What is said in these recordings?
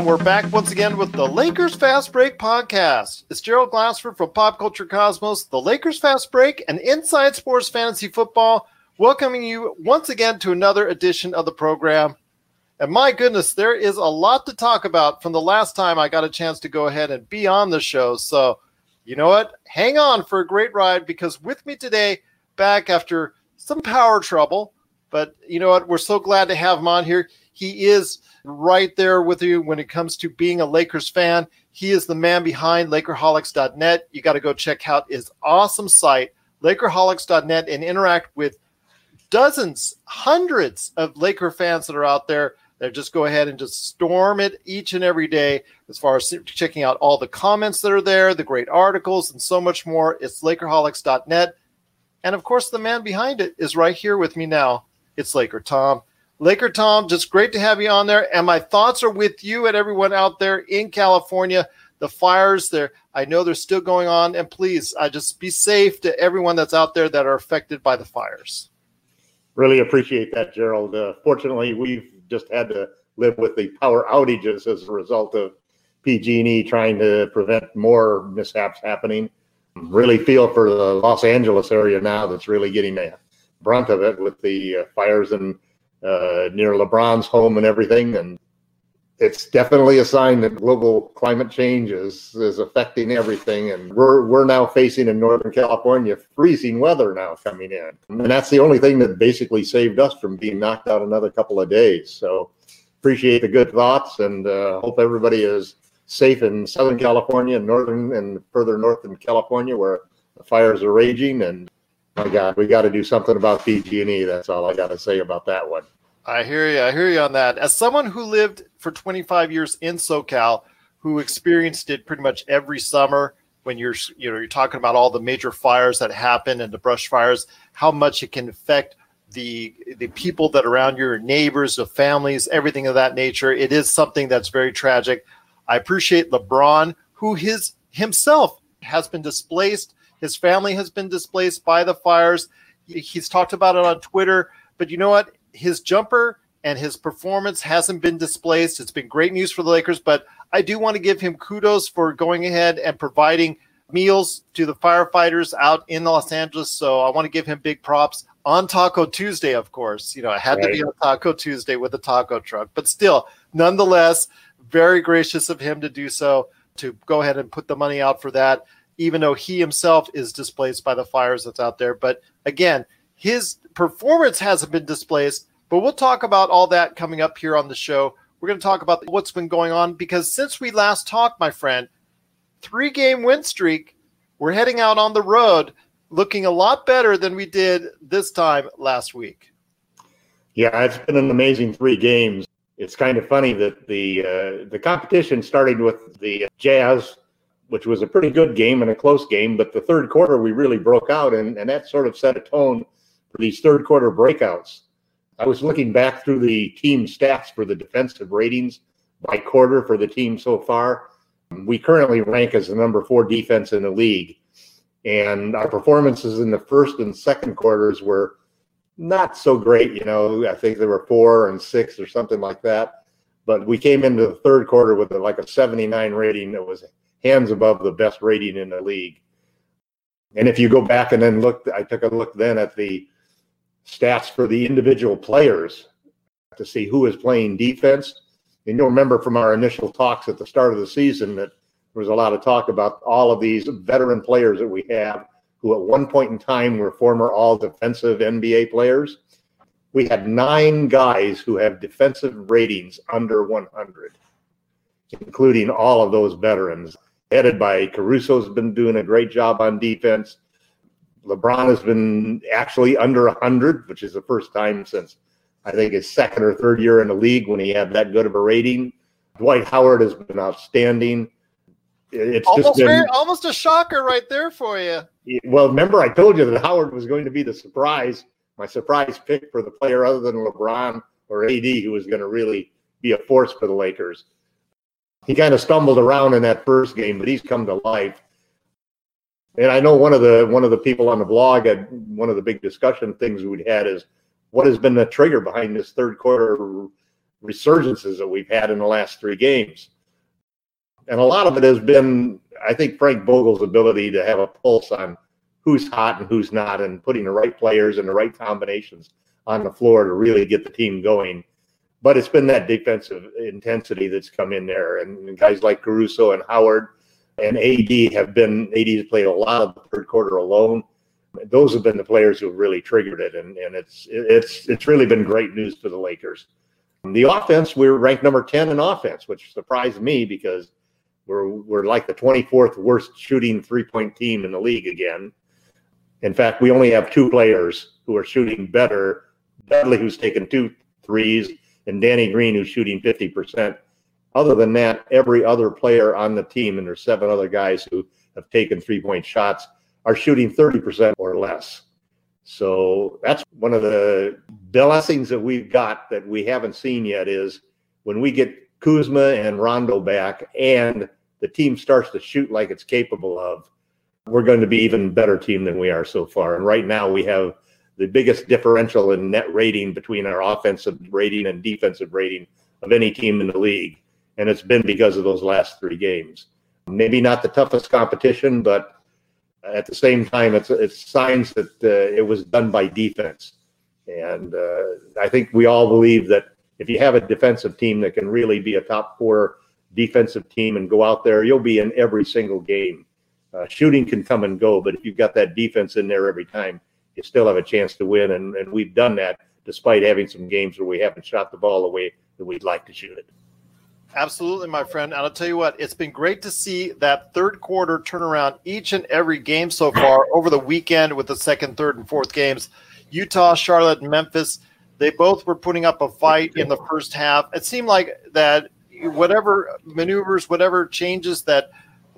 And we're back once again with the Lakers Fast Break podcast. It's Gerald Glassford from Pop Culture Cosmos, the Lakers Fast Break, and Inside Sports Fantasy Football, welcoming you once again to another edition of the program. And my goodness, there is a lot to talk about from the last time I got a chance to go ahead and be on the show. So, you know what? Hang on for a great ride because with me today, back after some power trouble, but you know what? We're so glad to have him on here. He is right there with you when it comes to being a Lakers fan. He is the man behind Lakerholics.net. You got to go check out his awesome site, Lakerholics.net, and interact with dozens, hundreds of Laker fans that are out there that just go ahead and just storm it each and every day as far as checking out all the comments that are there, the great articles, and so much more. It's Lakerholics.net. And of course, the man behind it is right here with me now. It's Laker Tom. Laker Tom, just great to have you on there. And my thoughts are with you and everyone out there in California. The fires there, I know they're still going on. And please, I just be safe to everyone that's out there that are affected by the fires. Really appreciate that, Gerald. Uh, fortunately, we've just had to live with the power outages as a result of PG&E trying to prevent more mishaps happening. Really feel for the Los Angeles area now that's really getting the brunt of it with the uh, fires in uh, near LeBron's home and everything. And it's definitely a sign that global climate change is, is affecting everything. And we're, we're now facing in Northern California freezing weather now coming in. And that's the only thing that basically saved us from being knocked out another couple of days. So appreciate the good thoughts and uh, hope everybody is safe in Southern California, Northern and further north in California where the fires are raging and my God, we got to do something about PG&E. That's all I got to say about that one. I hear you. I hear you on that. As someone who lived for 25 years in SoCal, who experienced it pretty much every summer, when you're you know you're talking about all the major fires that happen and the brush fires, how much it can affect the the people that are around your neighbors, the families, everything of that nature. It is something that's very tragic. I appreciate LeBron, who his himself has been displaced his family has been displaced by the fires. He's talked about it on Twitter, but you know what? His jumper and his performance hasn't been displaced. It's been great news for the Lakers, but I do want to give him kudos for going ahead and providing meals to the firefighters out in Los Angeles. So I want to give him big props on Taco Tuesday, of course. You know, it had right. to be on Taco Tuesday with a taco truck, but still, nonetheless, very gracious of him to do so, to go ahead and put the money out for that even though he himself is displaced by the fires that's out there. But again, his performance hasn't been displaced. But we'll talk about all that coming up here on the show. We're going to talk about what's been going on because since we last talked, my friend, three game win streak, we're heading out on the road looking a lot better than we did this time last week. Yeah, it's been an amazing three games. It's kind of funny that the uh, the competition starting with the Jazz which was a pretty good game and a close game. But the third quarter, we really broke out, and, and that sort of set a tone for these third quarter breakouts. I was looking back through the team stats for the defensive ratings by quarter for the team so far. We currently rank as the number four defense in the league. And our performances in the first and second quarters were not so great. You know, I think there were four and six or something like that. But we came into the third quarter with like a 79 rating that was hands above the best rating in the league. And if you go back and then look, I took a look then at the stats for the individual players to see who is playing defense. And you'll remember from our initial talks at the start of the season that there was a lot of talk about all of these veteran players that we have who at one point in time were former all defensive NBA players. We had nine guys who have defensive ratings under 100, including all of those veterans headed by Caruso's been doing a great job on defense. LeBron has been actually under 100, which is the first time since I think his second or third year in the league when he had that good of a rating. Dwight Howard has been outstanding. It's almost just been, very, almost a shocker right there for you. Well, remember I told you that Howard was going to be the surprise, my surprise pick for the player other than LeBron or AD, who was going to really be a force for the Lakers he kind of stumbled around in that first game, but he's come to life. And I know one of the one of the people on the blog had one of the big discussion things we'd had is what has been the trigger behind this third quarter resurgences that we've had in the last three games. And a lot of it has been, I think, Frank Vogel's ability to have a pulse on who's hot and who's not, and putting the right players and the right combinations on the floor to really get the team going. But it's been that defensive intensity that's come in there, and guys like Caruso and Howard and AD have been AD has played a lot of the third quarter alone. Those have been the players who have really triggered it, and, and it's it's it's really been great news for the Lakers. The offense, we are ranked number 10 in offense, which surprised me because we're we're like the 24th worst shooting three-point team in the league again. In fact, we only have two players who are shooting better. Dudley, who's taken two threes, and Danny Green, who's shooting 50%. Other than that, every other player on the team, and there's seven other guys who have taken three point shots, are shooting 30% or less. So that's one of the blessings that we've got that we haven't seen yet is when we get Kuzma and Rondo back and the team starts to shoot like it's capable of, we're going to be even better team than we are so far. And right now we have the biggest differential in net rating between our offensive rating and defensive rating of any team in the league and it's been because of those last three games. Maybe not the toughest competition, but at the same time, it's it's signs that uh, it was done by defense, and uh, I think we all believe that if you have a defensive team that can really be a top four defensive team and go out there, you'll be in every single game. Uh, shooting can come and go, but if you've got that defense in there every time, you still have a chance to win. And, and we've done that despite having some games where we haven't shot the ball the way that we'd like to shoot it. Absolutely, my friend. And I'll tell you what, it's been great to see that third quarter turnaround each and every game so far over the weekend with the second, third, and fourth games. Utah, Charlotte, and Memphis, they both were putting up a fight in the first half. It seemed like that whatever maneuvers, whatever changes that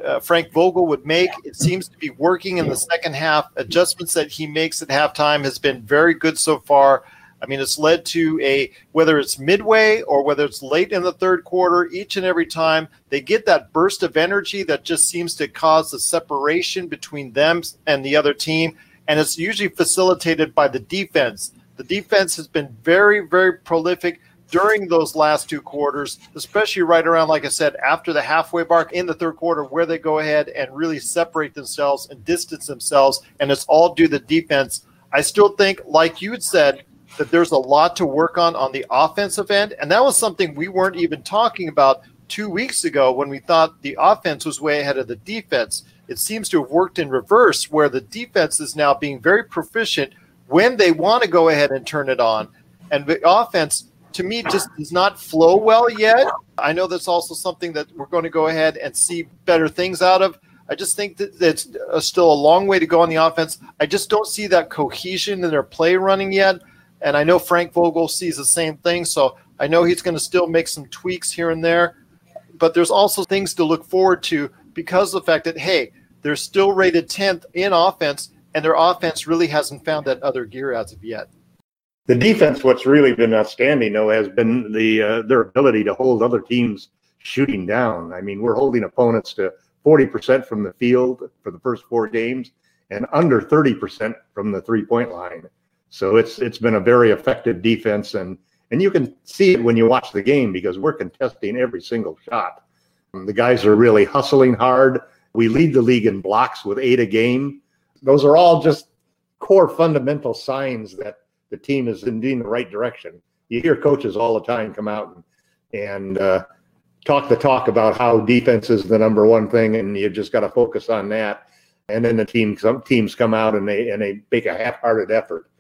uh, Frank Vogel would make, it seems to be working in the second half. Adjustments that he makes at halftime has been very good so far. I mean, it's led to a whether it's midway or whether it's late in the third quarter, each and every time they get that burst of energy that just seems to cause the separation between them and the other team. And it's usually facilitated by the defense. The defense has been very, very prolific during those last two quarters, especially right around, like I said, after the halfway mark in the third quarter, where they go ahead and really separate themselves and distance themselves. And it's all due to the defense. I still think, like you had said, that there's a lot to work on on the offensive end. And that was something we weren't even talking about two weeks ago when we thought the offense was way ahead of the defense. It seems to have worked in reverse, where the defense is now being very proficient when they want to go ahead and turn it on. And the offense, to me, just does not flow well yet. I know that's also something that we're going to go ahead and see better things out of. I just think that it's uh, still a long way to go on the offense. I just don't see that cohesion in their play running yet. And I know Frank Vogel sees the same thing. So I know he's going to still make some tweaks here and there. But there's also things to look forward to because of the fact that, hey, they're still rated 10th in offense, and their offense really hasn't found that other gear as of yet. The defense, what's really been outstanding, though, has been the uh, their ability to hold other teams shooting down. I mean, we're holding opponents to 40% from the field for the first four games and under 30% from the three point line. So it's it's been a very effective defense, and and you can see it when you watch the game because we're contesting every single shot. The guys are really hustling hard. We lead the league in blocks with eight a game. Those are all just core fundamental signs that the team is in the right direction. You hear coaches all the time come out and, and uh, talk the talk about how defense is the number one thing, and you just got to focus on that. And then the team, some teams come out and they and they make a half-hearted effort.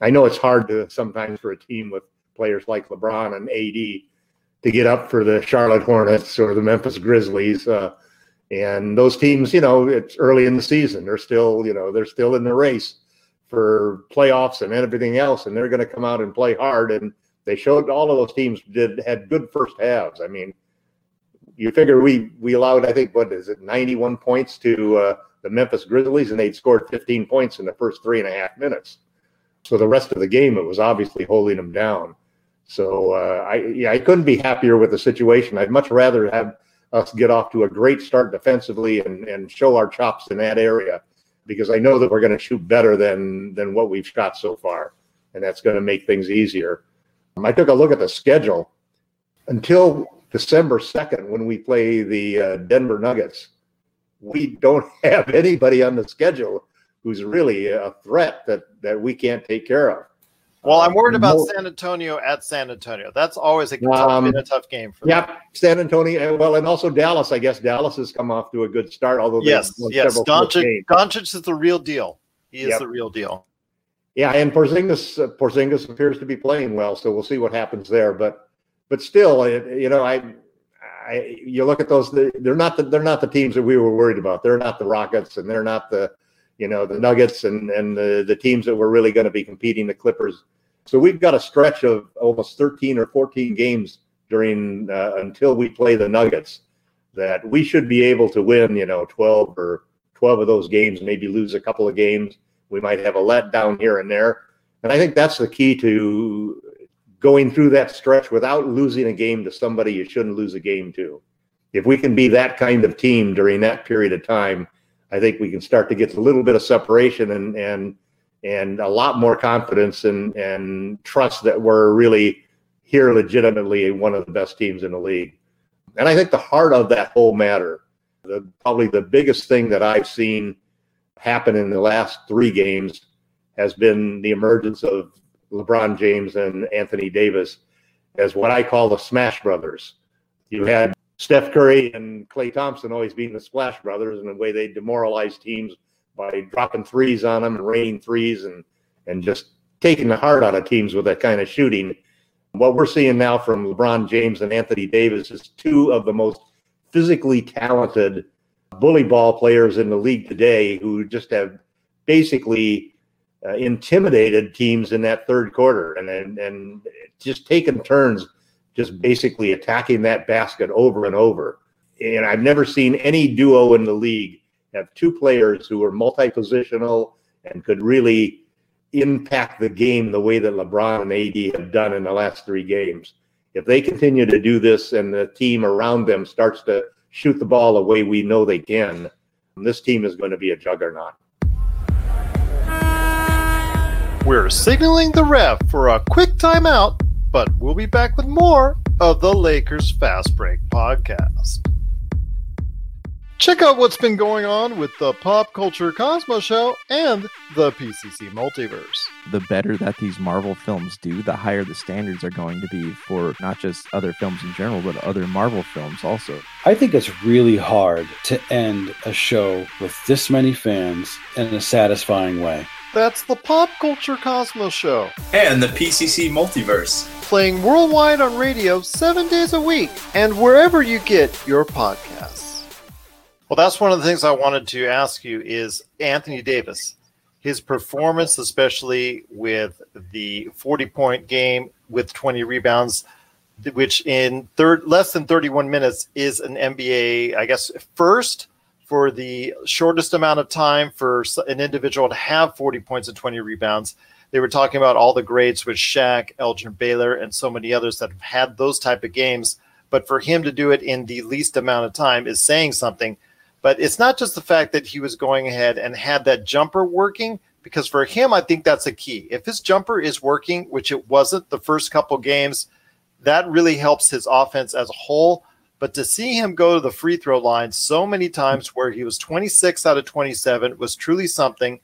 I know it's hard to sometimes for a team with players like LeBron and AD to get up for the Charlotte Hornets or the Memphis Grizzlies. Uh, and those teams, you know, it's early in the season. They're still, you know, they're still in the race for playoffs and everything else, and they're going to come out and play hard. And they showed all of those teams did had good first halves. I mean, you figure we we allowed, I think, what is it, 91 points to uh, the Memphis Grizzlies, and they'd scored 15 points in the first three and a half minutes. So the rest of the game, it was obviously holding them down. So uh, I yeah, I couldn't be happier with the situation. I'd much rather have us get off to a great start defensively and, and show our chops in that area because I know that we're going to shoot better than than what we've shot so far, and that's going to make things easier. Um, I took a look at the schedule, until December 2nd when we play the uh, Denver Nuggets, we don't have anybody on the schedule who's really a threat that, that we can't take care of. Well, I'm worried about San Antonio at San Antonio. That's always a, tough, um, a tough game for them. Yeah, San Antonio. Well, and also Dallas. I guess Dallas has come off to a good start. Although yes, yes, Doncic, Doncic is the real deal. He is yep. the real deal. Yeah, and Porzingis uh, Porzingis appears to be playing well, so we'll see what happens there. But but still, you know, I, I you look at those. They're not the they're not the teams that we were worried about. They're not the Rockets, and they're not the you know the Nuggets and and the the teams that were really going to be competing. The Clippers. So we've got a stretch of almost 13 or 14 games during uh, until we play the Nuggets that we should be able to win. You know, 12 or 12 of those games, maybe lose a couple of games we might have a letdown here and there. And I think that's the key to going through that stretch without losing a game to somebody you shouldn't lose a game to. If we can be that kind of team during that period of time, I think we can start to get a little bit of separation and and and a lot more confidence and and trust that we're really here legitimately one of the best teams in the league. And I think the heart of that whole matter, the probably the biggest thing that I've seen happen in the last three games has been the emergence of LeBron James and Anthony Davis as what I call the Smash Brothers. You had Steph Curry and Klay Thompson always being the Splash Brothers, and the way they demoralize teams by dropping threes on them and raining threes and and just taking the heart out of teams with that kind of shooting. What we're seeing now from LeBron James and Anthony Davis is two of the most physically talented bully ball players in the league today who just have basically uh, intimidated teams in that third quarter and, and and just taken turns just mm-hmm. basically attacking that basket over and over. And I've never seen any duo in the league have two players who are multi-positional and could really impact the game the way that LeBron and AD have done in the last three games. If they continue to do this and the team around them starts to shoot the ball the way we know they can, this team is going to be a juggernaut. We're signaling the ref for a quick timeout, but we'll be back with more of the Lakers Fast Break podcast. Check out what's been going on with the Pop Culture Cosmos Show and the PCC Multiverse. The better that these Marvel films do, the higher the standards are going to be for not just other films in general, but other Marvel films also. I think it's really hard to end a show with this many fans in a satisfying way. That's the Pop Culture Cosmos Show. And the PCC Multiverse. Playing worldwide on radio seven days a week and wherever you get your podcasts. Well, that's one of the things I wanted to ask you is Anthony Davis, his performance, especially with the 40 point game with 20 rebounds, which in third less than 31 minutes is an NBA, I guess, first for the shortest amount of time for an individual to have 40 points and 20 rebounds. They were talking about all the greats with Shaq, Elgin Baylor, and so many others that have had those type of games. But for him to do it in the least amount of time is saying something. But it's not just the fact that he was going ahead and had that jumper working, because for him, I think that's a key. If his jumper is working, which it wasn't the first couple games, that really helps his offense as a whole. But to see him go to the free throw line so many times where he was 26 out of 27 was truly something.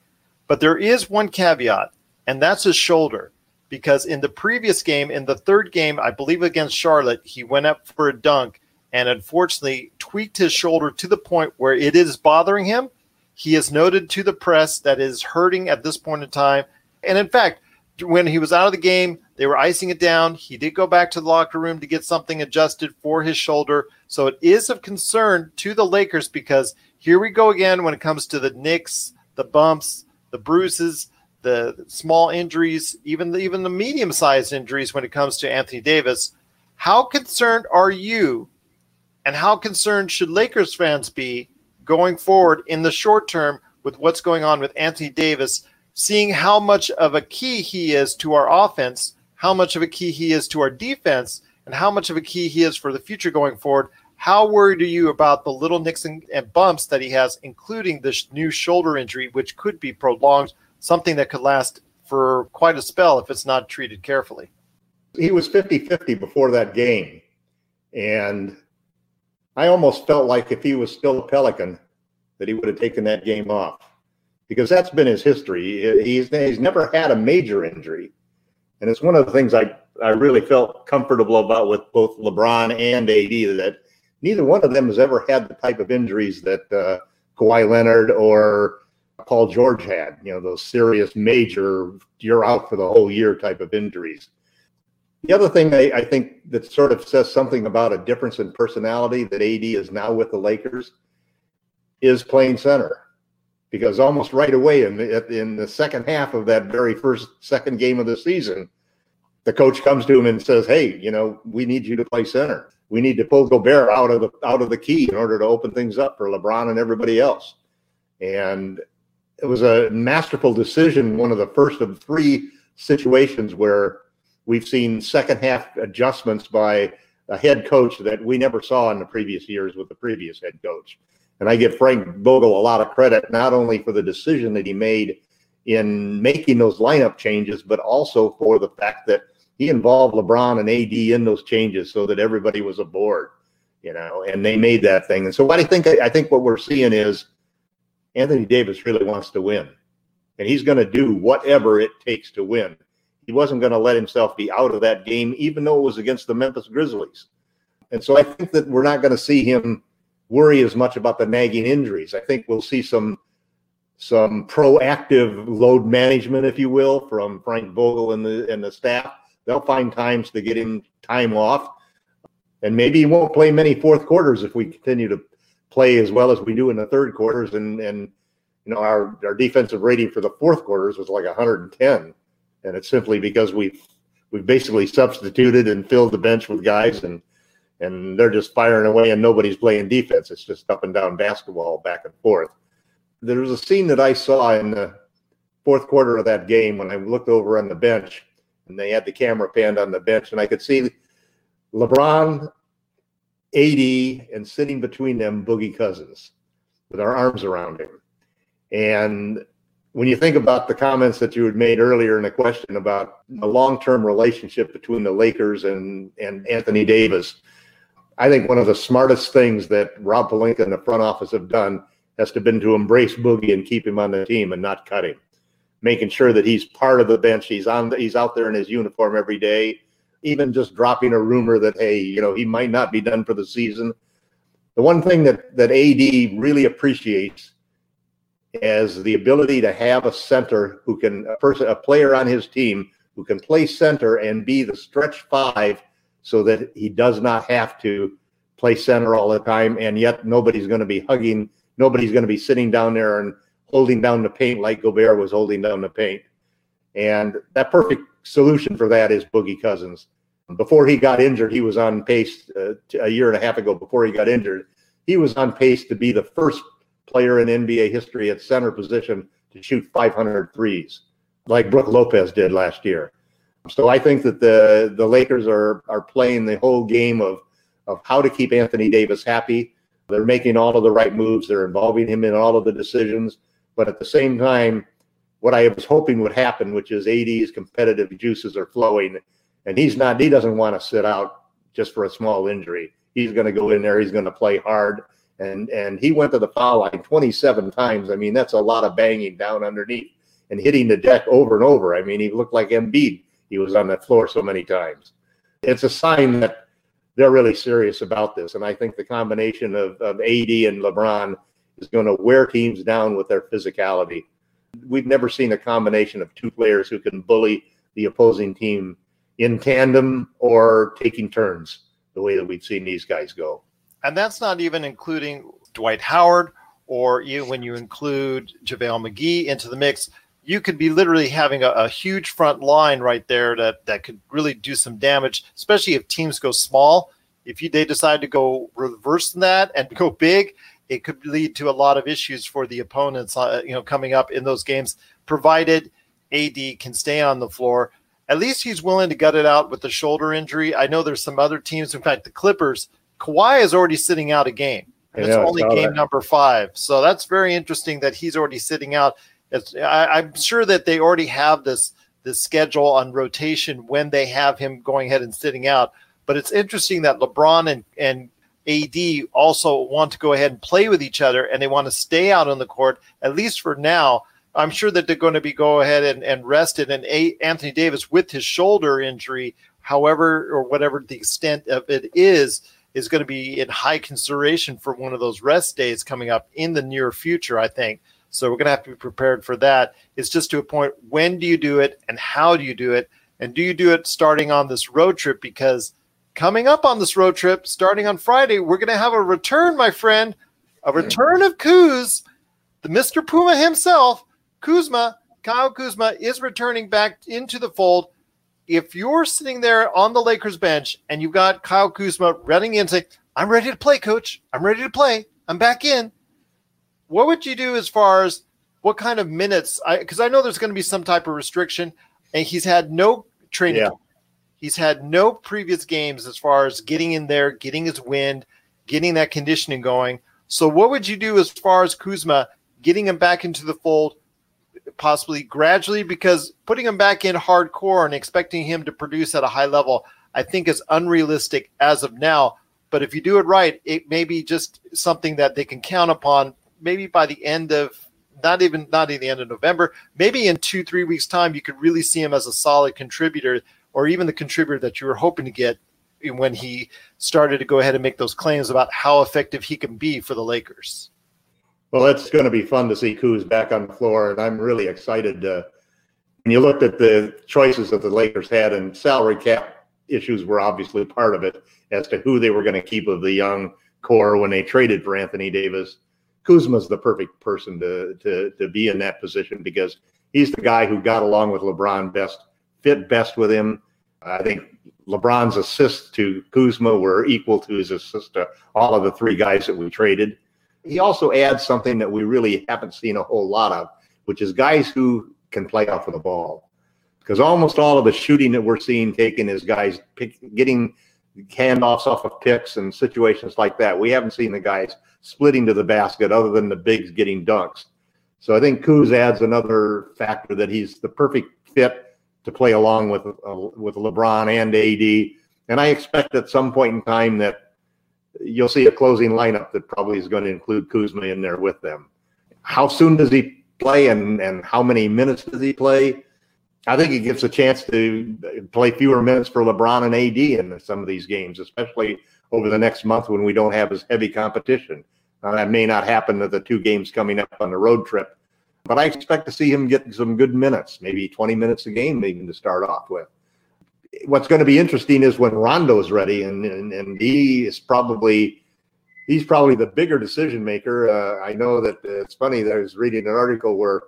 But there is one caveat, and that's his shoulder. Because in the previous game, in the third game, I believe against Charlotte, he went up for a dunk and unfortunately tweaked his shoulder to the point where it is bothering him. He has noted to the press that is hurting at this point in time. And in fact, when he was out of the game, they were icing it down. He did go back to the locker room to get something adjusted for his shoulder. So it is of concern to the Lakers because here we go again when it comes to the nicks, the bumps, the bruises, the small injuries, even the, even the medium-sized injuries when it comes to Anthony Davis. How concerned are you and how concerned should Lakers fans be going forward in the short term with what's going on with Anthony Davis, seeing how much of a key he is to our offense, how much of a key he is to our defense, and how much of a key he is for the future going forward? How worried are you about the little nicks and, and bumps that he has, including this new shoulder injury, which could be prolonged, something that could last for quite a spell if it's not treated carefully? He was 50 50 before that game And I almost felt like if he was still a Pelican, that he would have taken that game off because that's been his history. He's, he's never had a major injury. And it's one of the things I, I really felt comfortable about with both LeBron and AD that neither one of them has ever had the type of injuries that uh, Kawhi Leonard or Paul George had, you know, those serious major, you're out for the whole year type of injuries. The other thing I, I, think that sort of says something about a difference in personality that AD is now with the Lakers is playing center. Because almost right away in the, in the second half of that very first second game of the season, the coach comes to him and says, "Hey, you know, we need you to play center. We need to pull Gobert out of the out of the key in order to open things up for LeBron and everybody else." And it was a masterful decision, one of the first of three situations where we've seen second half adjustments by a head coach that we never saw in the previous years with the previous head coach. And I give Frank Vogel a lot of credit, not only for the decision that he made in making those lineup changes, but also for the fact that he involved LeBron and AD in those changes so that everybody was aboard, you know, and they made that thing. And so what I think I think what we're seeing is Anthony Davis really wants to win. And he's going to do whatever it takes to win. He wasn't going to let himself be out of that game, even though it was against the Memphis Grizzlies. And so I think that we're not going to see him worry as much about the nagging injuries. I think we'll see some some proactive load management, if you will, from Frank Vogel and the and the staff. They'll find times to get him time off. And maybe he won't play many fourth quarters if we continue to play as well as we do in the third quarters. And and you know our our defensive rating for the fourth quarters was like 110, and it's simply because we've we've basically substituted and filled the bench with guys and and they're just firing away and nobody's playing defense. It's just up and down basketball back and forth. There was a scene that I saw in the fourth quarter of that game when I looked over on the bench and they had the camera panned on the bench and I could see LeBron AD and sitting between them, Boogie Cousins, with our arms around him. And when you think about the comments that you had made earlier in the question about the long-term relationship between the Lakers and and Anthony Davis, I think one of the smartest things that Rob Pelinka and the front office have done has to been to embrace Boogie and keep him on the team and not cut him, making sure that he's part of the bench. He's on. He's out there in his uniform every day even just dropping a rumor that hey, you know, he might not be done for the season. The one thing that that AD really appreciates is the ability to have a center who can a person a player on his team who can play center and be the stretch five so that he does not have to play center all the time and yet nobody's going to be hugging nobody's going to be sitting down there and holding down the paint like Gobert was holding down the paint and that perfect solution for that is Boogie Cousins before he got injured, he was on pace uh, a year and a half ago. Before he got injured, he was on pace to be the first player in NBA history at center position to shoot 500 threes, like Brook Lopez did last year. So I think that the the Lakers are are playing the whole game of of how to keep Anthony Davis happy. They're making all of the right moves. They're involving him in all of the decisions. But at the same time, what I was hoping would happen, which is AD's competitive juices are flowing and he's not he doesn't want to sit out just for a small injury. He's going to go in there. He's going to play hard. And and he went to the foul line 27 times. I mean, that's a lot of banging down underneath and hitting the deck over and over. I mean, he looked like Embiid. He was on that floor so many times. It's a sign that they're really serious about this. And I think the combination of, of AD and LeBron is going to wear teams down with their physicality. We've never seen a combination of two players who can bully the opposing team in tandem or taking turns the way that we've seen these guys go. And that's not even including Dwight Howard or even when you include JaVale McGee into the mix, you could be literally having a, a, huge front line right there that, that could really do some damage, especially if teams go small. If you, they decide to go reverse that and go big, it could lead to a lot of issues for the opponents, uh, you know, coming up in those games, provided AD can stay on the floor at least he's willing to gut it out with the shoulder injury. I know there's some other teams. In fact, the Clippers, Kawhi is already sitting out a game. And it's only game that. number five. So that's very interesting that he's already sitting out. I, am sure that they already have this this schedule on rotation when they have him going ahead and sitting out. But it's interesting that LeBron and, and AD also want to go ahead and play with each other and they want to stay out on the court, at least for now. I'm sure that they're going to be go ahead and, and rested. And a, Anthony Davis, with his shoulder injury, however or whatever the extent of it is, is going to be in high consideration for one of those rest days coming up in the near future, I think. So we're going to have to be prepared for that. It's just to a point when do you do it and how do you do it? And do you do it starting on this road trip? Because coming up on this road trip, starting on Friday, we're going to have a return, my friend, a return of Kuz, the Mr. Puma himself. Kuzma, Kyle Kuzma is returning back into the fold. If you're sitting there on the Lakers bench and you've got Kyle Kuzma running in saying, I'm ready to play, coach. I'm ready to play. I'm back in. What would you do as far as what kind of minutes? Because I, I, know there's going to be some type of restriction, and he's had no training. Yeah. He's had no previous games as far as getting in there, getting his wind, getting that conditioning going. So, what would you do as far as Kuzma getting him back into the fold, possibly gradually? Because putting him back in hardcore and expecting him to produce at a high level, I think is unrealistic as of now. But if you do it right, it may be just something that they can count upon maybe by the end of not even not in the end of November, maybe in two three weeks time, you could really see him as a solid contributor, or even the contributor that you were hoping to get when he started to go ahead and make those claims about how effective he can be for the Lakers. Well, it's going to be fun to see Kuz back on the floor, and I'm really excited. To, when you looked at the choices that the Lakers had, and salary cap issues were obviously part of it as to who they were going to keep of the young core when they traded for Anthony Davis. Kuzma's the perfect person to to to be in that position because he's the guy who got along with LeBron best, fit best with him. I think LeBron's assists to Kuzma were equal to his assists to all of the three guys that we traded. He also adds something that we really haven't seen a whole lot of, which is guys who can play off of the ball. Because almost all of the shooting that we're seeing taken is guys pick, getting handoffs off of picks and situations like that. We haven't seen the guys splitting to the basket other than the bigs getting dunks. So I think Kuz adds another factor that he's the perfect fit to play along with uh, with LeBron and AD. And I expect at some point in time that you'll see a closing lineup that probably is going to include Kuzma in there with them. How soon does he play and, and how many minutes does he play? I think he gives a chance to play fewer minutes for LeBron and AD in some of these games, especially over the next month when we don't have as heavy competition. Uh, that may not happen to the two games coming up on the road trip, but I expect to see him get some good minutes, maybe 20 minutes a game, even to start off with. What's going to be interesting is when Rondo's ready, and, and, and he is probably he's probably the bigger decision maker. Uh, I know that uh, it's funny I was reading an article where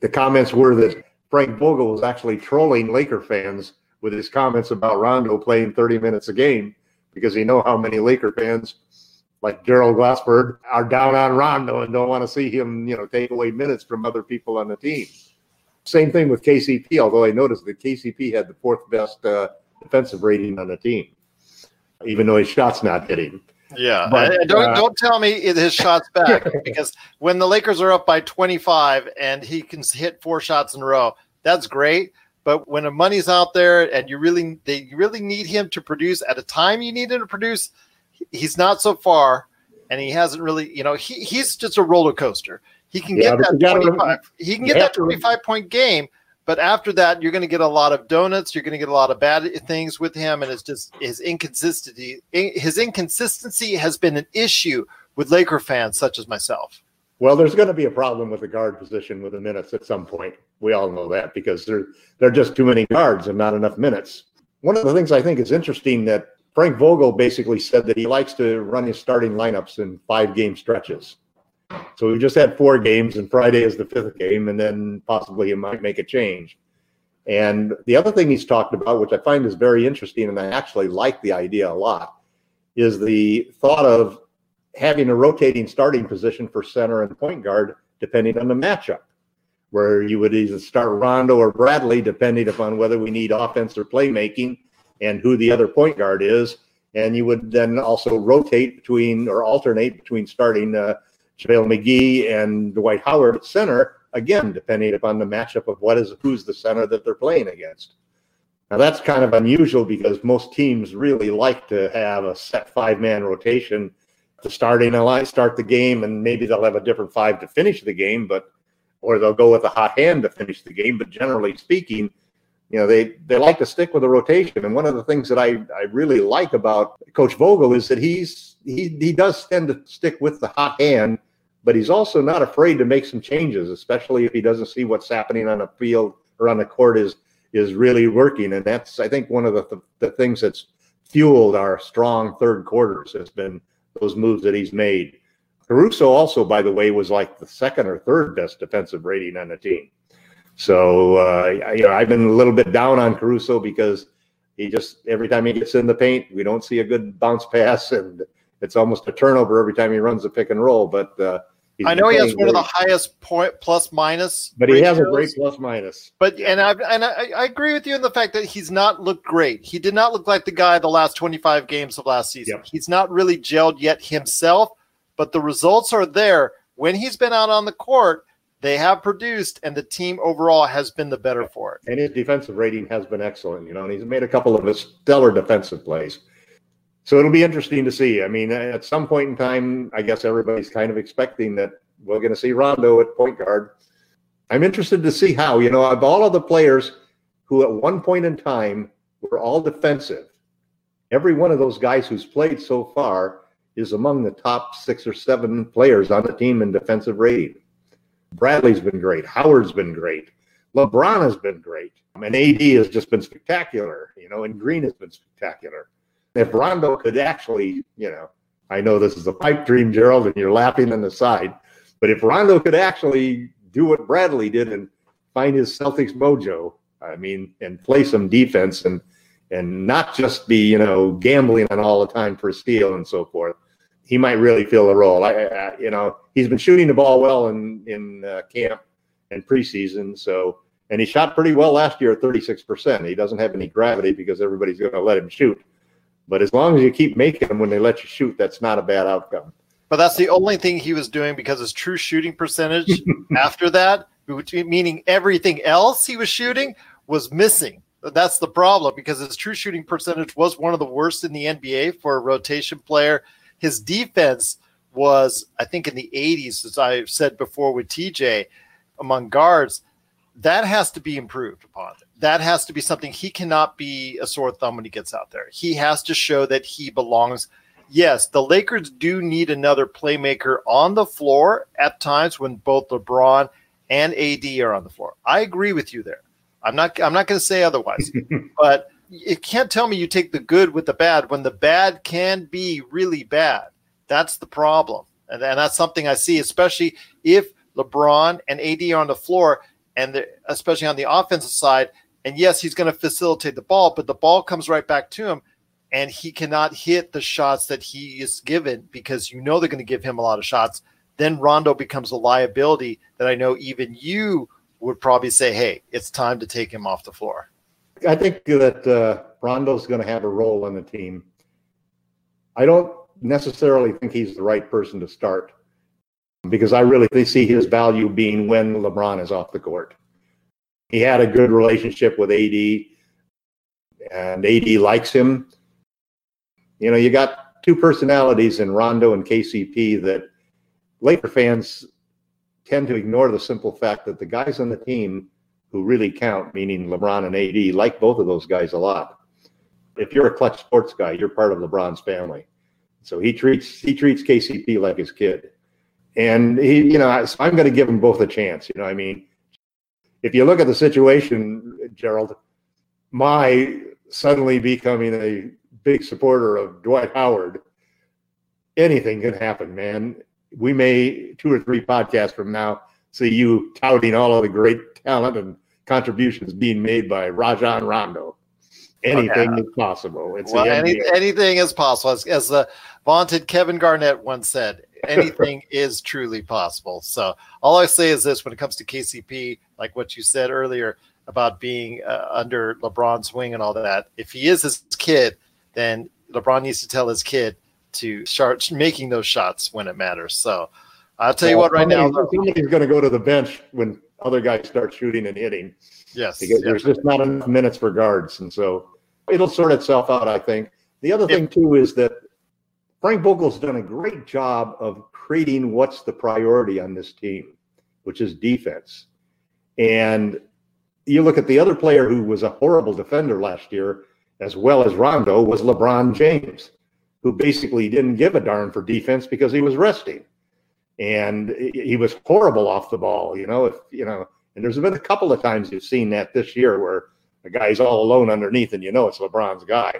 the comments were that Frank Vogel was actually trolling Laker fans with his comments about Rondo playing 30 minutes a game because he know how many Laker fans like Gerald Glassford are down on Rondo and don't want to see him, you know, take away minutes from other people on the team. Same thing with KCP, although I noticed that KCP had the fourth best uh, defensive rating on the team, even though his shot's not hitting. Yeah, but, don't uh, don't tell me his shots back because when the Lakers are up by 25 and he can hit four shots in a row, that's great. But when the money's out there and you really they really need him to produce at a time you need him to produce, he's not so far, and he hasn't really. You know, he, he's just a roller coaster. He can yeah, get that 25. he can get that 25 point game, but after that, you're going to get a lot of donuts. You're going to get a lot of bad things with him, and it's just his inconsistency. His inconsistency has been an issue with Laker fans such as myself. Well, there's going to be a problem with the guard position with the minutes at some point. We all know that because there there are just too many guards and not enough minutes. One of the things I think is interesting that Frank Vogel basically said that he likes to run his starting lineups in five game stretches. So we just had four games, and Friday is the fifth game, and then possibly he might make a change. And the other thing he's talked about, which I find is very interesting, and I actually like the idea a lot, is the thought of having a rotating starting position for center and point guard depending on the matchup, where you would either start Rondo or Bradley, depending upon whether we need offense or playmaking and who the other point guard is. And you would then also rotate between or alternate between starting uh, JaVale McGee and Dwight Howard at center, again, depending upon the matchup of what is who's the center that they're playing against. Now that's kind of unusual because most teams really like to have a set five man rotation to starting a line, start the game, and maybe they'll have a different five to finish the game, but or they'll go with a hot hand to finish the game. But generally speaking, you know they they like to stick with a rotation. And one of the things that I I really like about Coach Vogel is that he's he he does tend to stick with the hot hand, but he's also not afraid to make some changes, especially if he doesn't see what's happening on the field or on the court is is really working. And that's I think one of the the, the things that's fueled our strong third quarters has been those moves that he's made. Caruso also, by the way, was like the second or third best defensive rating on the team. So uh, you know, I've been a little bit down on Caruso because he just every time he gets in the paint, we don't see a good bounce pass, and it's almost a turnover every time he runs a pick and roll. But uh, I know he has one of the highest point plus minus, but he has a great plus minus. But yeah. and I and I, I, agree with you in the fact that he's not looked great. He did not look like the guy the last twenty five games of last season. Yep. He's not really gelled yet himself, but the results are there. When he's been out on the court, they have produced, and the team overall has been the better for it. And his defensive rating has been excellent, you know, and he's made a couple of stellar defensive plays. So it'll be interesting to see. I mean, at some point in time, I guess everybody's kind of expecting that we're going to see Rondo at point guard. I'm interested to see how, you know, of all of the players who at one point in time were all defensive, every one of those guys who's played so far is among the top six or seven players on the team in defensive rating. Bradley's been great. Howard's been great. LeBron has been great. And AD has just been spectacular, you know, and Green has been spectacular. If Rondo could actually, you know, I know this is a pipe dream, Gerald, and you're laughing on the side, but if Rondo could actually do what Bradley did and find his Celtics mojo, I mean, and play some defense and and not just be, you know, gambling on all the time for steal and so forth, he might really fill the role. I, I, you know, he's been shooting the ball well in in uh, camp and preseason. So, and he shot pretty well last year at 36 percent. He doesn't have any gravity because everybody's going to let him shoot. But as long as you keep making them when they let you shoot, that's not a bad outcome. But that's the only thing he was doing because his true shooting percentage after that, meaning everything else he was shooting, was missing. That's the problem because his true shooting percentage was one of the worst in the NBA for a rotation player his defense was, I think, in the 80s, as I said before with TJ, among guards. That has to be improved upon. That has to be something he cannot be a sore thumb when he gets out there. He has to show that he belongs. Yes, the Lakers do need another playmaker on the floor at times when both LeBron and AD are on the floor. I agree with you there. I'm not I'm not going to say otherwise. but you can't tell me you take the good with the bad when the bad can be really bad. That's the problem. And, and that's something I see, especially if LeBron and AD are on the floor, and especially on the offensive side. And yes, he's going to facilitate the ball, but the ball comes right back to him, and he cannot hit the shots that he is given because you know they're going to give him a lot of shots. Then Rondo becomes a liability that I know even you would probably say, hey, it's time to take him off the floor. I think that uh, Rondo's going to have a role on the team. I don't necessarily think he's the right person to start because I really see his value being when LeBron is off the court. He had a good relationship with AD, and AD likes him. You know, you got two personalities in Rondo and KCP that Laker fans tend to ignore the simple fact that the guys on the team who really count, meaning LeBron and AD, like both of those guys a lot. If you're a Klutch Sports guy, you're part of LeBron's family. So he treats he treats KCP like his kid, and he, you know, so I'm going to give them both a chance. You know, I mean, if you look at the situation, Gerald, my suddenly becoming a big supporter of Dwight Howard, anything can happen, man. We may two or three podcasts from now see you touting all of the great talent and contributions being made by Rajon Rondo. Oh, anything is possible. It's well, any, anything is possible. As, as the vaunted Kevin Garnett once said, anything is truly possible. So all I say is this: when it comes to KCP, like what you said earlier about being uh, under LeBron's wing and all that, if he is his kid, then LeBron needs to tell his kid to start making those shots when it matters. So I'll tell well, you what, right now, somebody's going to go to the bench when other guys start shooting and hitting. Yes. Because there's just not enough minutes for guards. And so it'll sort itself out, I think. The other thing, too, is that Frank Vogel's done a great job of creating what's the priority on this team, which is defense. And you look at the other player who was a horrible defender last year, as well as Rondo, was LeBron James, who basically didn't give a darn for defense because he was resting. And he was horrible off the ball, you know, if you know, and there's been a couple of times you've seen that this year where the guy's all alone underneath and you know it's LeBron's guy.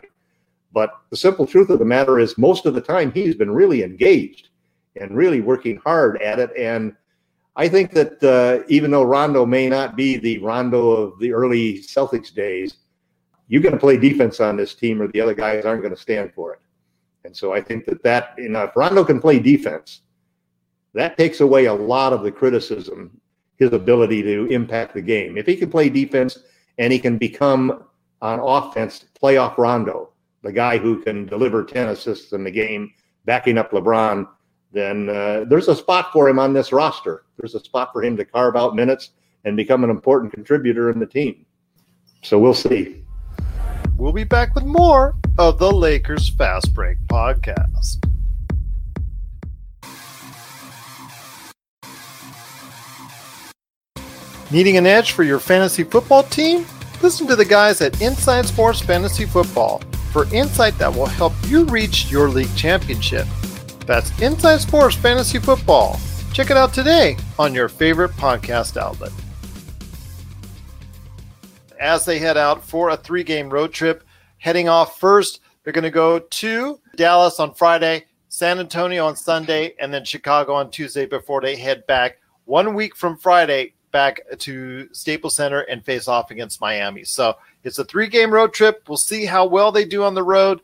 But the simple truth of the matter is most of the time he's been really engaged and really working hard at it. And I think that uh, even though Rondo may not be the Rondo of the early Celtics days, you're going to play defense on this team or the other guys aren't going to stand for it. And so I think that that, you know, if Rondo can play defense, that takes away a lot of the criticism, his ability to impact the game. If he can play defense and he can become on offense playoff Rondo, the guy who can deliver 10 assists in the game, backing up LeBron, then uh, there's a spot for him on this roster. There's a spot for him to carve out minutes and become an important contributor in the team. So we'll see. We'll be back with more of the Lakers Fast Break podcast. Needing an edge for your fantasy football team? Listen to the guys at Inside Sports Fantasy Football for insight that will help you reach your league championship. That's Inside Sports Fantasy Football. Check it out today on your favorite podcast outlet. As they head out for a three game road trip, heading off first, they're going to go to Dallas on Friday, San Antonio on Sunday, and then Chicago on Tuesday before they head back one week from Friday back to Staples Center and face off against Miami. So it's a three game road trip. We'll see how well they do on the road.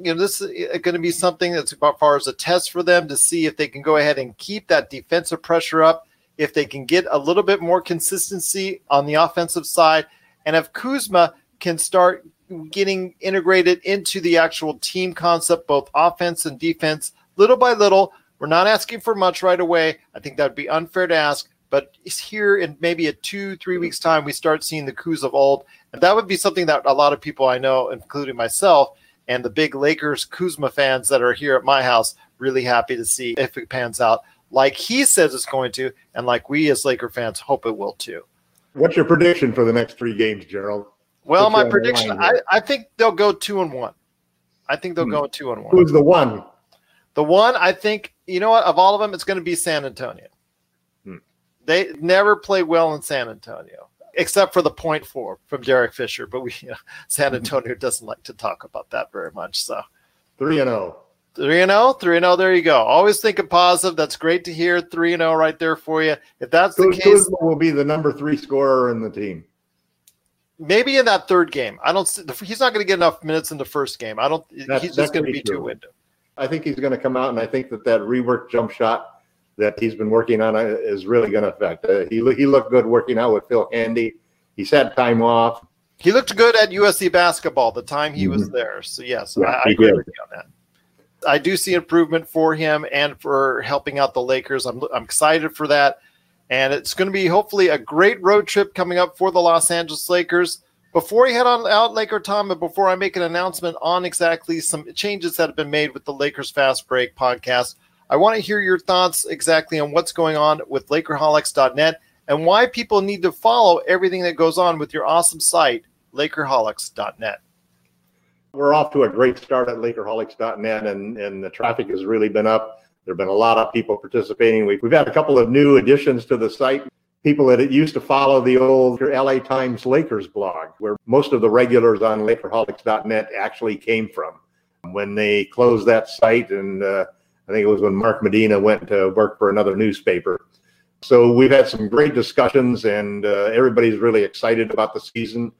You know, this is uh, going to be something that's about far as a test for them to see if they can go ahead and keep that defensive pressure up, if they can get a little bit more consistency on the offensive side, and if Kuzma can start getting integrated into the actual team concept, both offense and defense, little by little. We're not asking for much right away. I think that would be unfair to ask, but here in maybe a two, three weeks' time, we start seeing the Kuz of old. And that would be something that a lot of people I know, including myself, and the big Lakers Kuzma fans that are here at my house, really happy to see if it pans out like he says it's going to, and like we as Laker fans hope it will too. What's your prediction for the next three games, Gerald? Well, my prediction, I, I think they'll go two and one. I think they'll hmm. go two and one. Who's the one? The one, I think, you know what? Of all of them, it's going to be San Antonio. Hmm. They never play well in San Antonio, except for the point four from Derek Fisher. But we, you know, San hmm. Antonio doesn't like to talk about that very much. So three and zero. Oh. Three and zero, three and zero. There you go. Always thinking positive. That's great to hear. Three and zero right there for you. If that's the case, will be the number three scorer in the team maybe in that third game. I don't. He's not going to get enough minutes in the first game. I don't. That's, he's just going to be true. too window. I think he's going to come out, and I think that that rework jump shot that he's been working on uh, is really going to affect. Uh, he he looked good working out with Phil Handy. He's had time off. He looked good at USC basketball the time he mm-hmm. was there. So yes, yeah, I, I agree with you on that. I do see improvement for him and for helping out the Lakers. I'm I'm excited for that. And it's going to be hopefully a great road trip coming up for the Los Angeles Lakers. Before we head on out, Laker Tom, and before I make an announcement on exactly some changes that have been made with the Lakers Fast Break podcast, I want to hear your thoughts exactly on what's going on with Lakerholics.net and why people need to follow everything that goes on with your awesome site, Lakerholics.net. We're off to a great start at Lakerholics.net, and, and the traffic has really been up. There have been a lot of people participating. We've, we've had a couple of new additions to the site. People that used to follow the old LA Times Lakers blog, where most of the regulars on Lakerholics.net actually came from. When they closed that site, and uh, I think it was when Mark Medina went to work for another newspaper. So we've had some great discussions, and uh, everybody's really excited about the season.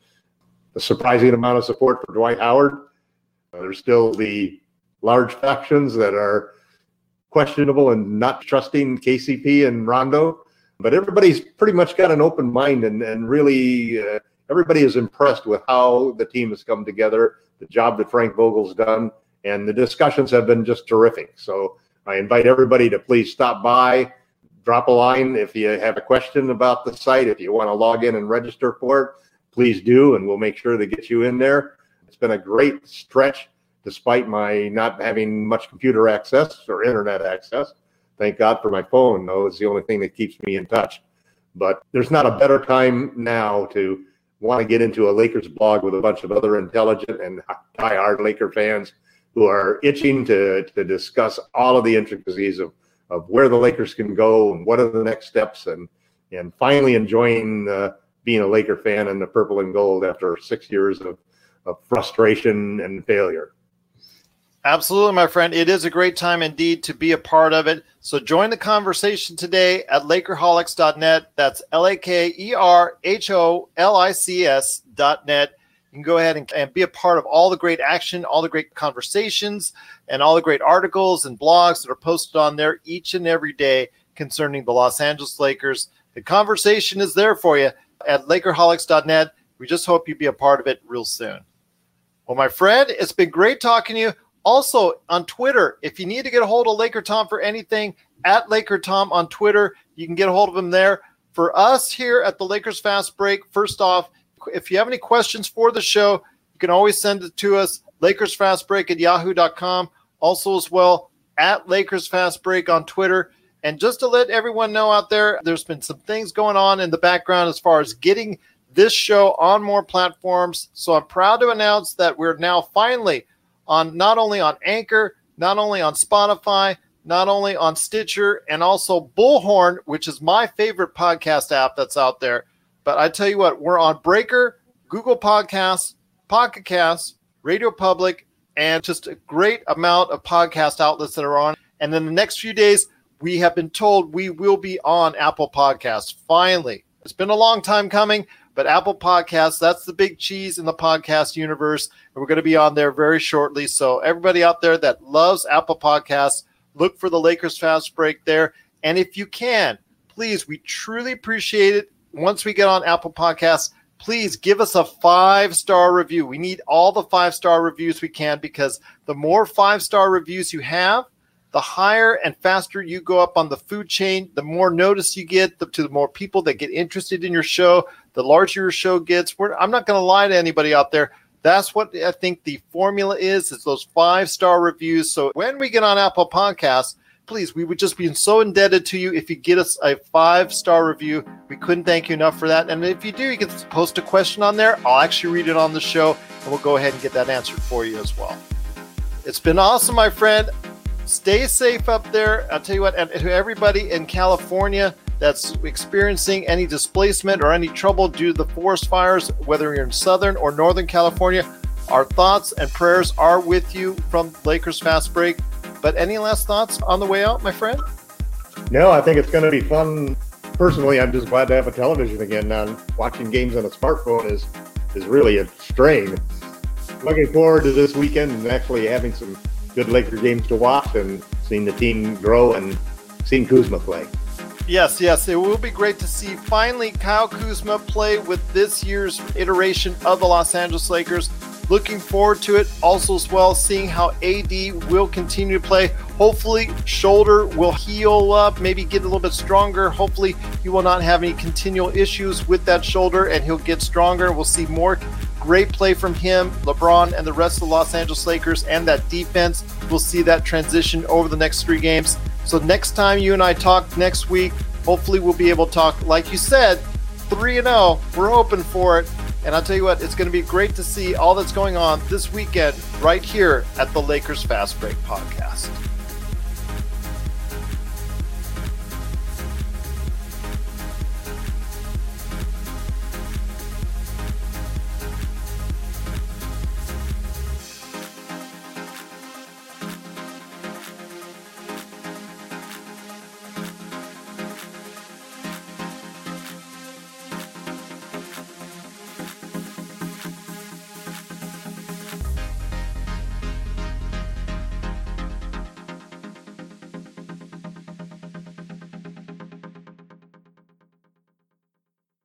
A surprising amount of support for Dwight Howard. Uh, there's still the large factions that are questionable and not trusting KCP and Rondo. But everybody's pretty much got an open mind and, and really uh, everybody is impressed with how the team has come together, the job that Frank Vogel's done, and the discussions have been just terrific. So I invite everybody to please stop by, drop a line if you have a question about the site. If you want to log in and register for it, please do, and we'll make sure to get you in there. It's been a great stretch despite my not having much computer access or internet access. Thank God for my phone, though, it's the only thing that keeps me in touch. But there's not a better time now to want to get into a Lakers blog with a bunch of other intelligent and die-hard Laker fans who are itching to, to discuss all of the intricacies of, of where the Lakers can go and what are the next steps and and finally enjoying uh, being a Laker fan in the purple and gold after six years of, of frustration and failure. Absolutely, my friend. It is a great time indeed to be a part of it. So join the conversation today at Lakerholics.net. That's L A K E R H O L I C S.net. Can go ahead and, and, be a part of all the great action, all the great conversations, and all the great articles and blogs that are posted on there each and every day concerning the Los Angeles Lakers. The conversation is there for you at Lakerholics.net. We just hope you be a part of it real soon. Well, my friend, it's been great talking to you. Also on Twitter, if you need to get a hold of Laker Tom for anything, at Laker Tom on Twitter, you can get a hold of him there. For us here at the Lakers Fast Break, first off, if you have any questions for the show, you can always send it to us, LakersFastBreak at yahoo.com. Also, as well, at Lakers Fast Break on Twitter. And just to let everyone know out there, there's been some things going on in the background as far as getting this show on more platforms. So I'm proud to announce that we're now finally on not only on Anchor, not only on Spotify, not only on Stitcher, and also Bullhorn, which is my favorite podcast app that's out there. But I tell you what, we're on Breaker, Google Podcasts, Pocket Casts, Radio Public, and just a great amount of podcast outlets that are on. And then the next few days, we have been told we will be on Apple Podcasts. Finally, it's been a long time coming, but Apple Podcasts, that's the big cheese in the podcast universe. And we're going to be on there very shortly. So, everybody out there that loves Apple Podcasts, look for the Lakers Fast Break there. And if you can, please, we truly appreciate it. Once we get on Apple Podcasts, please give us a five star review. We need all the five star reviews we can because the more five star reviews you have, the higher and faster you go up on the food chain, the more notice you get, the, to the more people that get interested in your show, the larger your show gets. We're, I'm not going to lie to anybody out there. That's what I think the formula is. It's those five star reviews. So when we get on Apple Podcasts, please, we would just be so indebted to you if you get us a five star review. We couldn't thank you enough for that. And if you do, you can post a question on there. I'll actually read it on the show and we'll go ahead and get that answered for you as well. It's been awesome, my friend. Stay safe up there. I'll tell you what, and to everybody in California that's experiencing any displacement or any trouble due to the forest fires, whether you're in Southern or Northern California, our thoughts and prayers are with you from Lakers Fast Break. But any last thoughts on the way out, my friend? No, I think it's going to be fun. Personally, I'm just glad to have a television again. Now, watching games on a smartphone is is really a strain. Looking forward to this weekend and actually having some good Laker games to watch and seeing the team grow and seeing Kuzma play. Yes, yes, it will be great to see finally Kyle Kuzma play with this year's iteration of the Los Angeles Lakers. Looking forward to it. Also, as well, seeing how AD will continue to play. Hopefully, shoulder will heal up, maybe get a little bit stronger. Hopefully, he will not have any continual issues with that shoulder and he'll get stronger. We'll see more great play from him, LeBron, and the rest of the Los Angeles Lakers and that defense. We'll see that transition over the next three games. So, next time you and I talk next week, hopefully, we'll be able to talk, like you said, 3 0. We're hoping for it. And I'll tell you what, it's going to be great to see all that's going on this weekend right here at the Lakers Fast Break podcast.